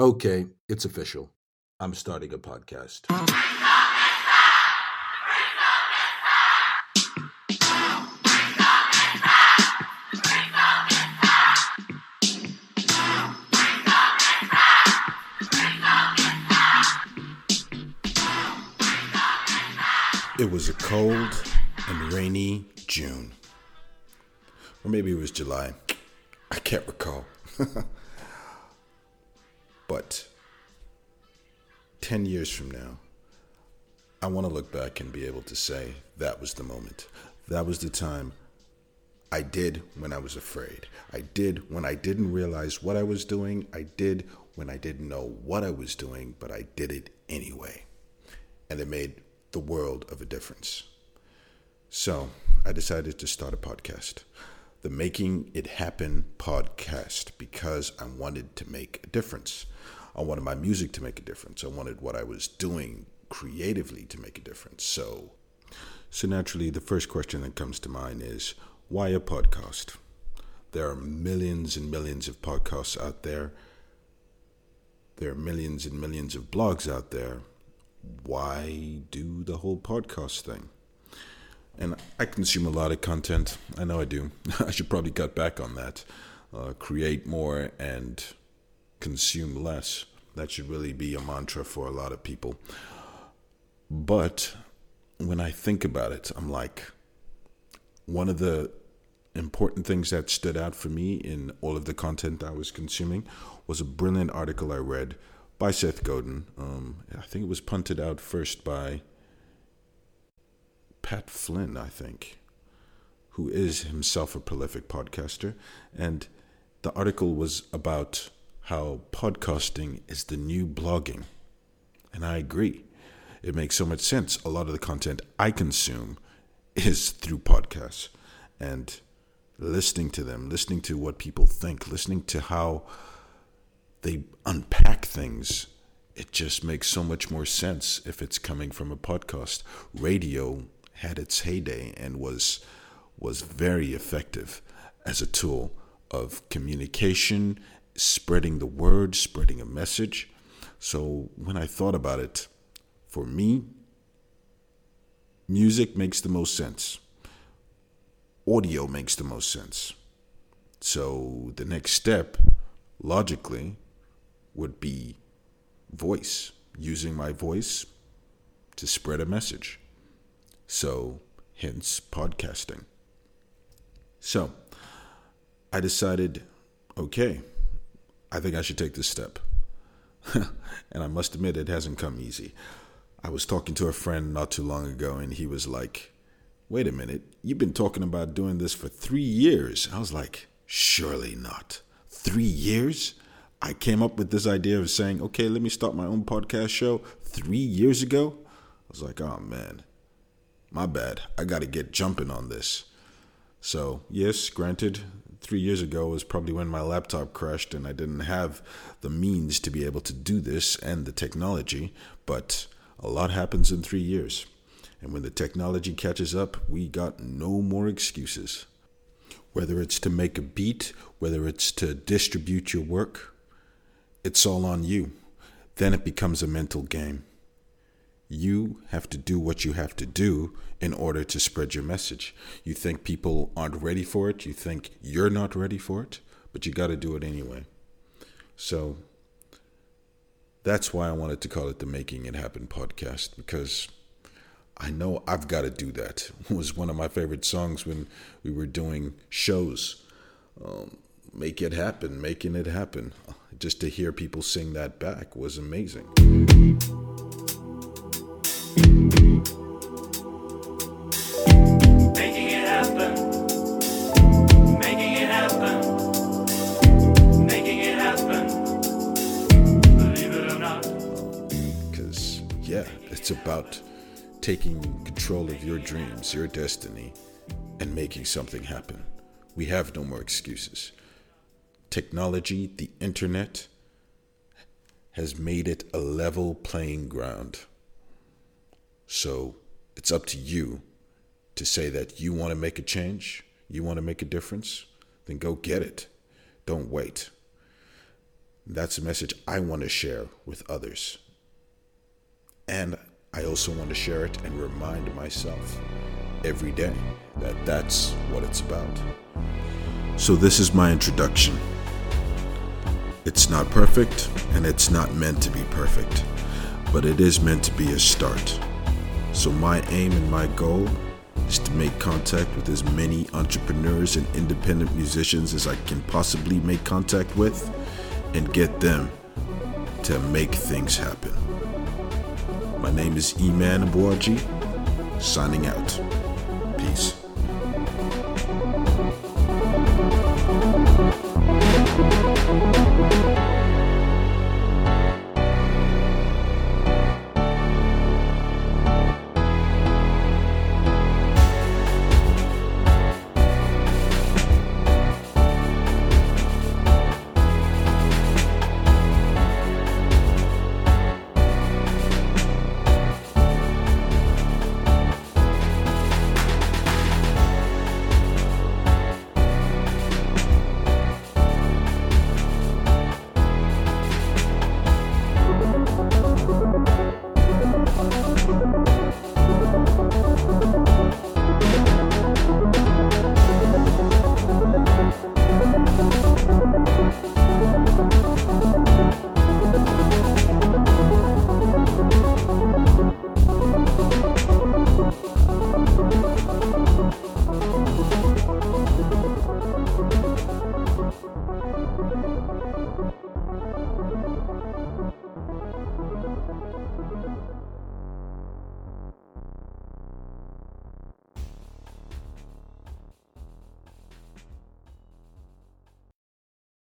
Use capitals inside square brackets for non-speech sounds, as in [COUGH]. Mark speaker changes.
Speaker 1: Okay, it's official. I'm starting a podcast. It was a cold and rainy June. Or maybe it was July. I can't recall. [LAUGHS] but 10 years from now, I want to look back and be able to say that was the moment. That was the time I did when I was afraid. I did when I didn't realize what I was doing. I did when I didn't know what I was doing, but I did it anyway. And it made the world of a difference. So I decided to start a podcast, the Making It Happen podcast, because I wanted to make a difference. I wanted my music to make a difference. I wanted what I was doing creatively to make a difference. So, so naturally, the first question that comes to mind is why a podcast? There are millions and millions of podcasts out there. There are millions and millions of blogs out there why do the whole podcast thing? And I consume a lot of content. I know I do. [LAUGHS] I should probably cut back on that. Uh, create more and consume less. That should really be a mantra for a lot of people. But when I think about it, I'm like, one of the important things that stood out for me in all of the content I was consuming was a brilliant article I read by Seth Godin. Um, I think it was punted out first by Pat Flynn, I think, who is himself a prolific podcaster. And the article was about how podcasting is the new blogging. And I agree. It makes so much sense. A lot of the content I consume is through podcasts and listening to them, listening to what people think, listening to how they unpack things. It just makes so much more sense if it's coming from a podcast. Radio had its heyday and was was very effective as a tool of communication, spreading the word, spreading a message. So when I thought about it, for me, music makes the most sense. Audio makes the most sense. So the next step, logically, would be voice, using my voice to spread a message. So, hence podcasting. So, I decided, okay, I think I should take this step. [LAUGHS] and I must admit, it hasn't come easy. I was talking to a friend not too long ago, and he was like, wait a minute, you've been talking about doing this for three years. I was like, surely not. Three years? I came up with this idea of saying, okay, let me start my own podcast show three years ago. I was like, oh man, my bad. I got to get jumping on this. So, yes, granted, three years ago was probably when my laptop crashed and I didn't have the means to be able to do this and the technology, but a lot happens in three years. And when the technology catches up, we got no more excuses. Whether it's to make a beat, whether it's to distribute your work, it's all on you. Then it becomes a mental game. You have to do what you have to do in order to spread your message. You think people aren't ready for it, you think you're not ready for it, but you got to do it anyway. So that's why I wanted to call it the Making It Happen podcast because I know I've got to do that. [LAUGHS] It was one of my favorite songs when we were doing shows. Um, make it happen, making it happen just to hear people sing that back was amazing. About taking control of your dreams, your destiny, and making something happen. We have no more excuses technology, the internet, has made it a level playing ground. So it's up to you to say that you want to make a change, you want to make a difference, then go get it. Don't wait. That's a message I want to share with others. And I also want to share it and remind myself every day that that's what it's about. So, this is my introduction. It's not perfect and it's not meant to be perfect, but it is meant to be a start. So, my aim and my goal is to make contact with as many entrepreneurs and independent musicians as I can possibly make contact with and get them to make things happen. My name is Eman Abuaji, signing out. Peace.